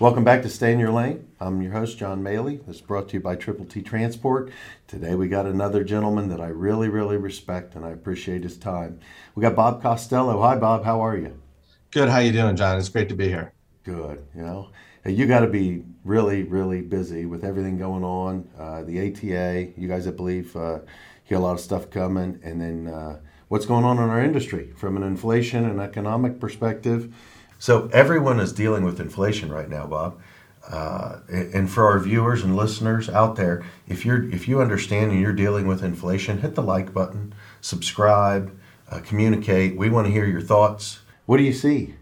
Welcome back to Stay in Your Lane. I'm your host, John Maley. This is brought to you by Triple T Transport. Today we got another gentleman that I really, really respect and I appreciate his time. We got Bob Costello. Hi, Bob. How are you? Good. How you doing, John? It's great to be here. Good. You know, you got to be really, really busy with everything going on. Uh, the ATA, you guys, I believe, uh, hear a lot of stuff coming, and then uh, what's going on in our industry from an inflation and economic perspective so everyone is dealing with inflation right now, Bob. Uh, and for our viewers and listeners out there, if you're if you understand and you're dealing with inflation, hit the like button, subscribe, uh, communicate. We want to hear your thoughts. What do you see?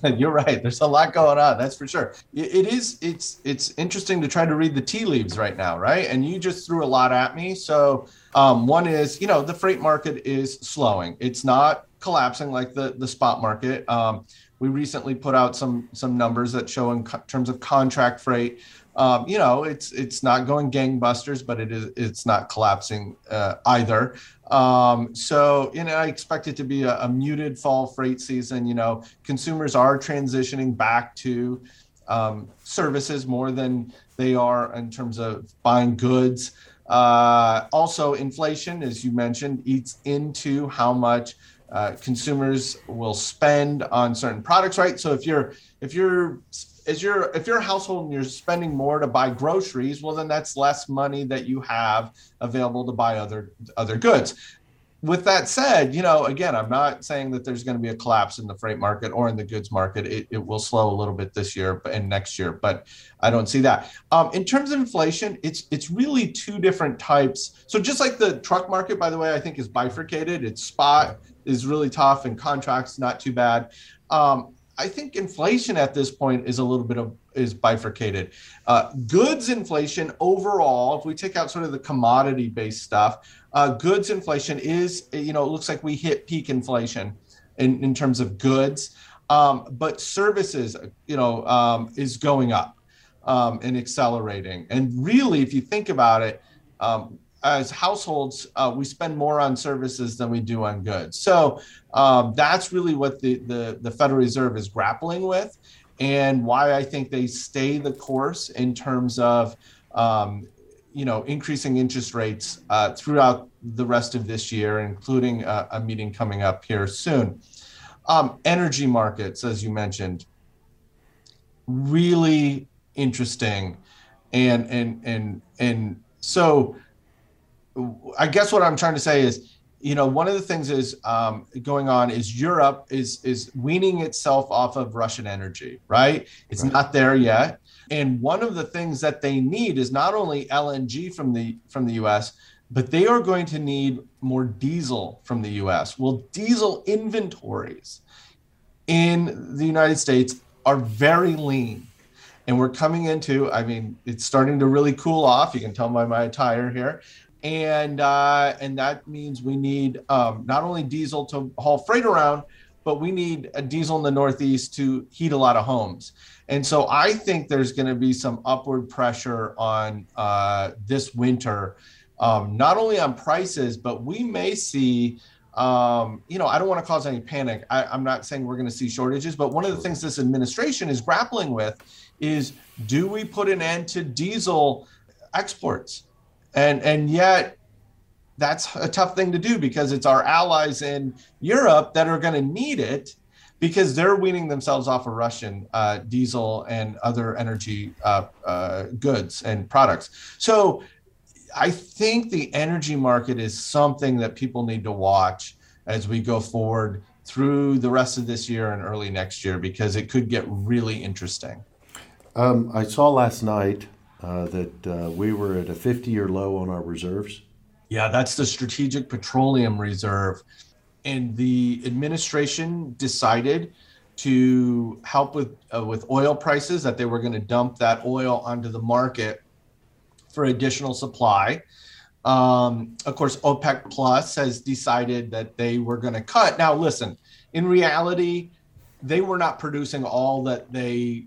You're right. There's a lot going on. That's for sure. It is. It's it's interesting to try to read the tea leaves right now, right? And you just threw a lot at me. So um, one is, you know, the freight market is slowing. It's not collapsing like the the spot market. Um, we recently put out some some numbers that show in co- terms of contract freight. Um, you know, it's it's not going gangbusters, but it is it's not collapsing uh, either. Um, so, you know, I expect it to be a, a, muted fall freight season. You know, consumers are transitioning back to um, services more than they are in terms of buying goods. Uh, also, inflation, as you mentioned, eats into how much uh, consumers will spend on certain products, right? So if you're if you're as you're if you're a household and you're spending more to buy groceries, well then that's less money that you have available to buy other other goods. With that said, you know, again, I'm not saying that there's going to be a collapse in the freight market or in the goods market. It, it will slow a little bit this year and next year, but I don't see that. Um, in terms of inflation, it's it's really two different types. So just like the truck market, by the way, I think is bifurcated. It's spot is really tough and contracts not too bad. Um, I think inflation at this point is a little bit of is bifurcated. Uh, goods inflation overall, if we take out sort of the commodity based stuff, uh, goods inflation is you know it looks like we hit peak inflation in, in terms of goods, um, but services you know um, is going up um, and accelerating. And really, if you think about it, um, as households, uh, we spend more on services than we do on goods. So um, that's really what the, the, the Federal Reserve is grappling with, and why I think they stay the course in terms of um, you know increasing interest rates uh, throughout the rest of this year, including a, a meeting coming up here soon. Um, energy markets, as you mentioned, really interesting, and and and and so I guess what I'm trying to say is, you know, one of the things is um, going on is Europe is is weaning itself off of Russian energy, right? It's right. not there yet. And one of the things that they need is not only LNG from the from the US, but they are going to need more diesel from the US. Well, diesel inventories in the United States are very lean. And we're coming into, I mean, it's starting to really cool off. You can tell by my attire here and uh, and that means we need um, not only diesel to haul freight around, but we need a diesel in the Northeast to heat a lot of homes. And so I think there's going to be some upward pressure on uh, this winter, um, not only on prices, but we may see. Um, you know, I don't want to cause any panic. I, I'm not saying we're going to see shortages, but one of the things this administration is grappling with is do we put an end to diesel exports? And and yet that's a tough thing to do because it's our allies in Europe that are going to need it because they're weaning themselves off of Russian uh, diesel and other energy uh, uh, goods and products. So I think the energy market is something that people need to watch as we go forward through the rest of this year and early next year because it could get really interesting. Um, I saw last night uh, that uh, we were at a 50 year low on our reserves. Yeah, that's the Strategic Petroleum Reserve. And the administration decided to help with uh, with oil prices that they were going to dump that oil onto the market for additional supply. Um, of course, OPEC Plus has decided that they were going to cut. Now, listen, in reality, they were not producing all that they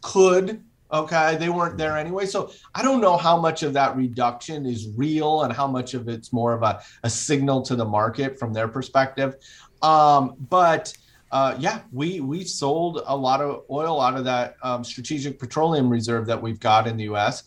could Okay, they weren't there anyway. So I don't know how much of that reduction is real and how much of it's more of a, a signal to the market from their perspective. Um, but uh, yeah, we we sold a lot of oil out of that um, strategic petroleum reserve that we've got in the U.S.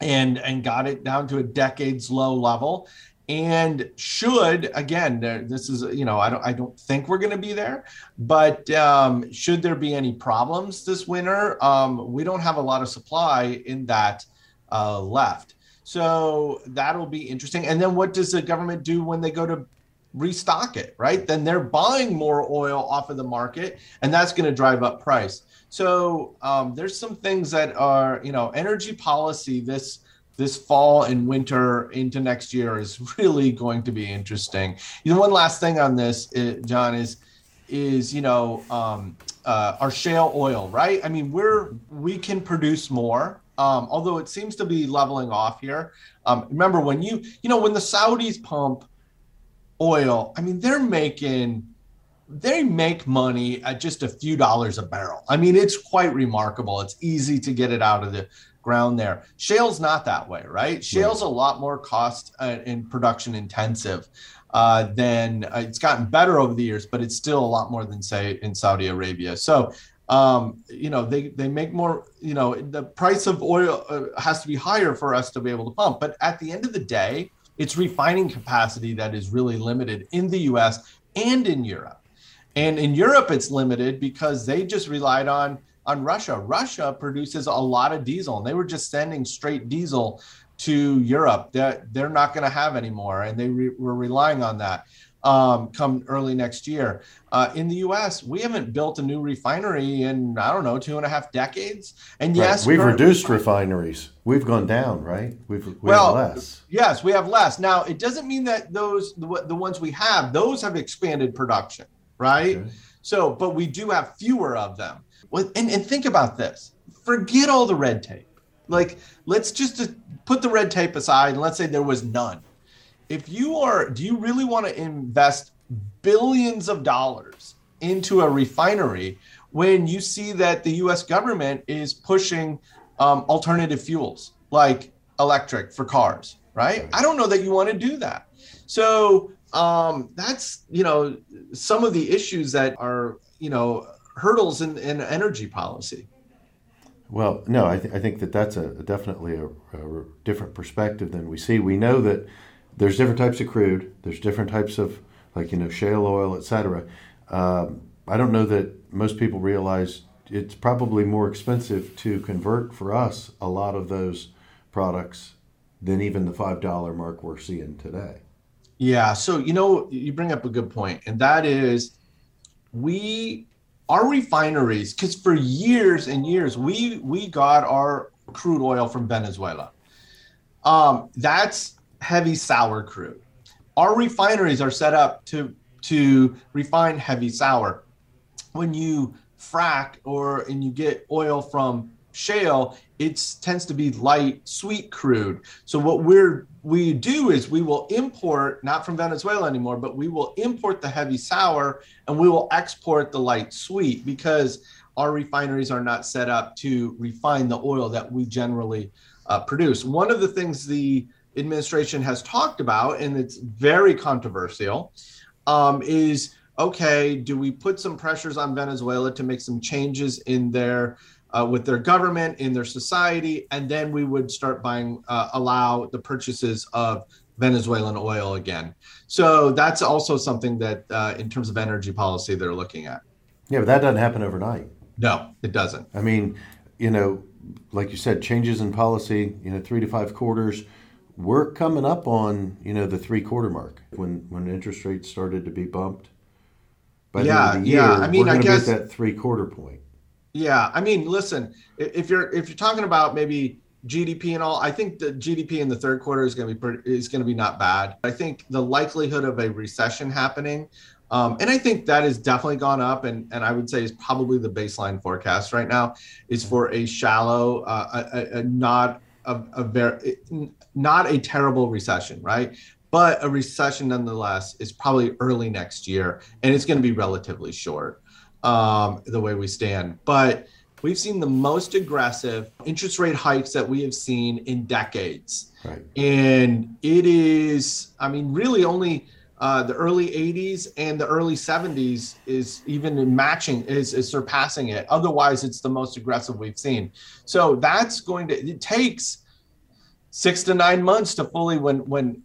and and got it down to a decades low level. And should again, this is you know I don't I don't think we're going to be there, but um, should there be any problems this winter, um, we don't have a lot of supply in that uh, left. So that'll be interesting. And then what does the government do when they go to restock it, right? Then they're buying more oil off of the market, and that's going to drive up price. So um, there's some things that are, you know, energy policy this this fall and winter into next year is really going to be interesting. You know, one last thing on this, uh, John, is is you know um, uh, our shale oil, right? I mean, we're we can produce more. Um, although it seems to be leveling off here. Um, remember when you you know when the Saudis pump oil, I mean, they're making they make money at just a few dollars a barrel. I mean, it's quite remarkable. It's easy to get it out of the ground there. Shale's not that way, right? Shale's right. a lot more cost uh, and production intensive uh, than uh, it's gotten better over the years, but it's still a lot more than say in Saudi Arabia. So, um, you know, they they make more. You know, the price of oil uh, has to be higher for us to be able to pump. But at the end of the day, it's refining capacity that is really limited in the US and in Europe. And in Europe, it's limited because they just relied on, on Russia. Russia produces a lot of diesel, and they were just sending straight diesel to Europe that they're not going to have anymore. And they re- were relying on that um, come early next year. Uh, in the U.S., we haven't built a new refinery in I don't know two and a half decades. And yes, right. we've reduced refineries. We've gone down, right? We've we well, have less. Yes, we have less. Now it doesn't mean that those the, the ones we have those have expanded production, right? Okay. So, but we do have fewer of them. Well, and, and think about this. Forget all the red tape. Like, let's just put the red tape aside and let's say there was none if you are, do you really want to invest billions of dollars into a refinery when you see that the US government is pushing um, alternative fuels like electric for cars, right? I don't know that you want to do that. So um, that's, you know, some of the issues that are, you know, hurdles in, in energy policy. Well, no, I, th- I think that that's a definitely a, a different perspective than we see. We know that there's different types of crude. There's different types of like you know shale oil, etc. Um, I don't know that most people realize it's probably more expensive to convert for us a lot of those products than even the five dollar mark we're seeing today. Yeah. So you know you bring up a good point, and that is we our refineries because for years and years we we got our crude oil from Venezuela. Um, that's heavy sour crude. Our refineries are set up to to refine heavy sour. When you frack or and you get oil from shale, it tends to be light, sweet crude. So what we're we do is we will import not from Venezuela anymore, but we will import the heavy sour and we will export the light sweet because our refineries are not set up to refine the oil that we generally uh, produce. One of the things the administration has talked about, and it's very controversial, um, is okay, do we put some pressures on Venezuela to make some changes in their uh, with their government, in their society, and then we would start buying, uh, allow the purchases of Venezuelan oil again. So that's also something that, uh, in terms of energy policy, they're looking at. Yeah, but that doesn't happen overnight. No, it doesn't. I mean, you know, like you said, changes in policy, you know, three to five quarters we're coming up on you know the three quarter mark when when interest rates started to be bumped. By yeah, the year, yeah. I mean, I guess that three quarter point. Yeah, I mean, listen, if you're if you're talking about maybe GDP and all, I think the GDP in the third quarter is going to be pretty, is going to be not bad. I think the likelihood of a recession happening, um, and I think that has definitely gone up, and and I would say is probably the baseline forecast right now is for a shallow, uh, a, a, a not a, a very not a terrible recession, right? But a recession nonetheless is probably early next year, and it's going to be relatively short um, the way we stand. But we've seen the most aggressive interest rate hikes that we have seen in decades. Right. And it is, I mean, really only uh, the early 80s and the early 70s is even matching is, is surpassing it otherwise it's the most aggressive we've seen so that's going to it takes six to nine months to fully when when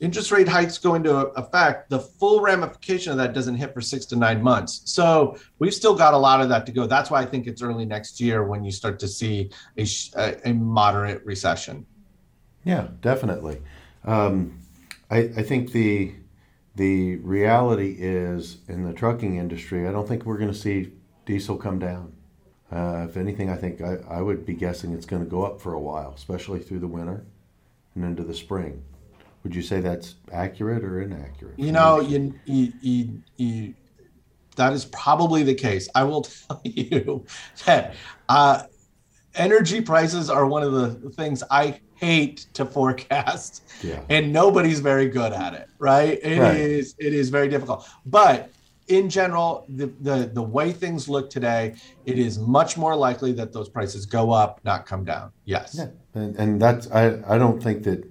interest rate hikes go into effect the full ramification of that doesn't hit for six to nine months so we've still got a lot of that to go that's why i think it's early next year when you start to see a, a moderate recession yeah definitely um, I, I think the the reality is in the trucking industry, I don't think we're going to see diesel come down. Uh, if anything, I think I, I would be guessing it's going to go up for a while, especially through the winter and into the spring. Would you say that's accurate or inaccurate? You know, you, you, you, you, that is probably the case. I will tell you that uh, energy prices are one of the things I hate to forecast yeah. and nobody's very good at it right It right. is. it is very difficult but in general the, the the way things look today it is much more likely that those prices go up not come down yes yeah. and, and that's i i don't think that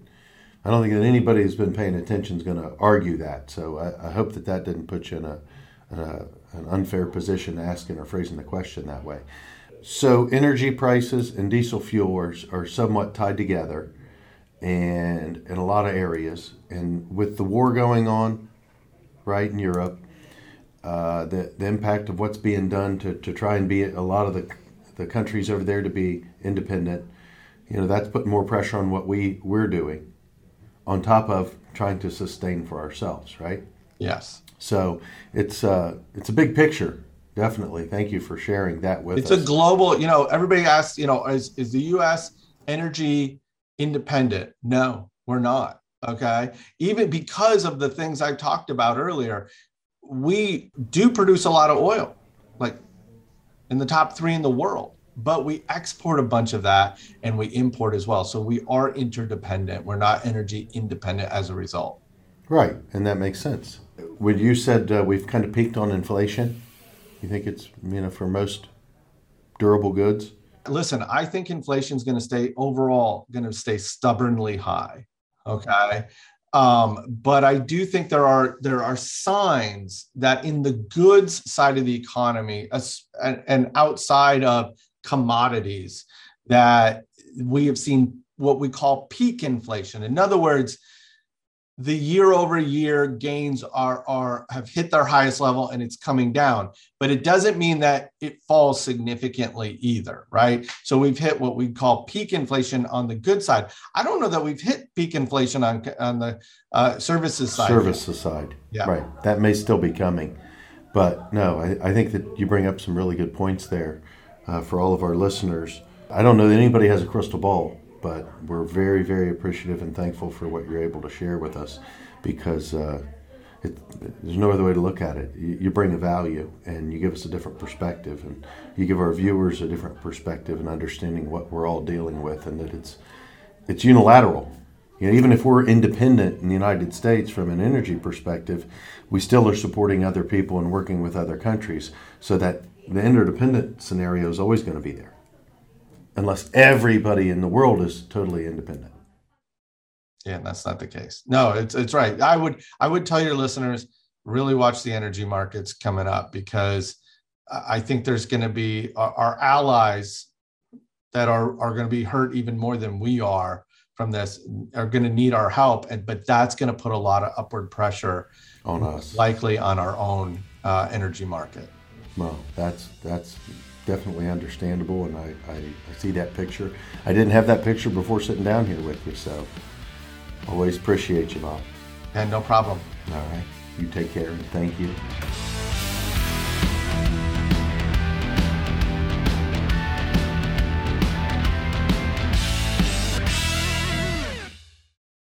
i don't think that anybody who's been paying attention is going to argue that. So I, I, hope that that didn't put you in a, a an unfair position asking or phrasing the question that way. So energy prices and diesel fuel are, are somewhat tied together and in a lot of areas. And with the war going on, right, in Europe, uh, the, the impact of what's being done to, to try and be a lot of the, the countries over there to be independent, you know, that's putting more pressure on what we, we're doing on top of trying to sustain for ourselves, right? Yes. So it's, uh, it's a big picture Definitely. Thank you for sharing that with it's us. It's a global, you know, everybody asks, you know, is, is the US energy independent? No, we're not. Okay. Even because of the things I talked about earlier, we do produce a lot of oil, like in the top three in the world, but we export a bunch of that and we import as well. So we are interdependent. We're not energy independent as a result. Right. And that makes sense. When you said uh, we've kind of peaked on inflation, you think it's you know for most durable goods? Listen, I think inflation is going to stay overall going to stay stubbornly high. Okay. Um, but I do think there are there are signs that in the goods side of the economy and, and outside of commodities that we have seen what we call peak inflation. In other words, the year over year gains are are have hit their highest level and it's coming down. But it doesn't mean that it falls significantly either right? So we've hit what we call peak inflation on the good side. I don't know that we've hit peak inflation on on the uh, services side. Services side. Yeah. Right. That may still be coming. But no i, I think that you bring up some really good points there uh, for all of our listeners i don't know that anybody has a crystal ball but we're very, very appreciative and thankful for what you're able to share with us because uh, it, there's no other way to look at it. You, you, bring a value and you give us a different perspective, and you give our viewers a different perspective and understanding what we're all dealing with, and that it's it's unilateral. You know, even if we're independent in the United States from an energy perspective, we still are supporting other people and working with other countries, so that the interdependent scenario is always going to be there unless everybody in the world is totally independent. Yeah, that's not the case. No, it's it's right. I would I would tell your listeners really watch the energy markets coming up because I think there's going to be our, our allies that are are going to be hurt even more than we are from this are going to need our help and but that's going to put a lot of upward pressure on us likely on our own uh, energy market well that's that's definitely understandable, and I, I, I, see that picture. I didn't have that picture before sitting down here with you, so always appreciate you, Bob. And no problem. All right. You take care, and thank you.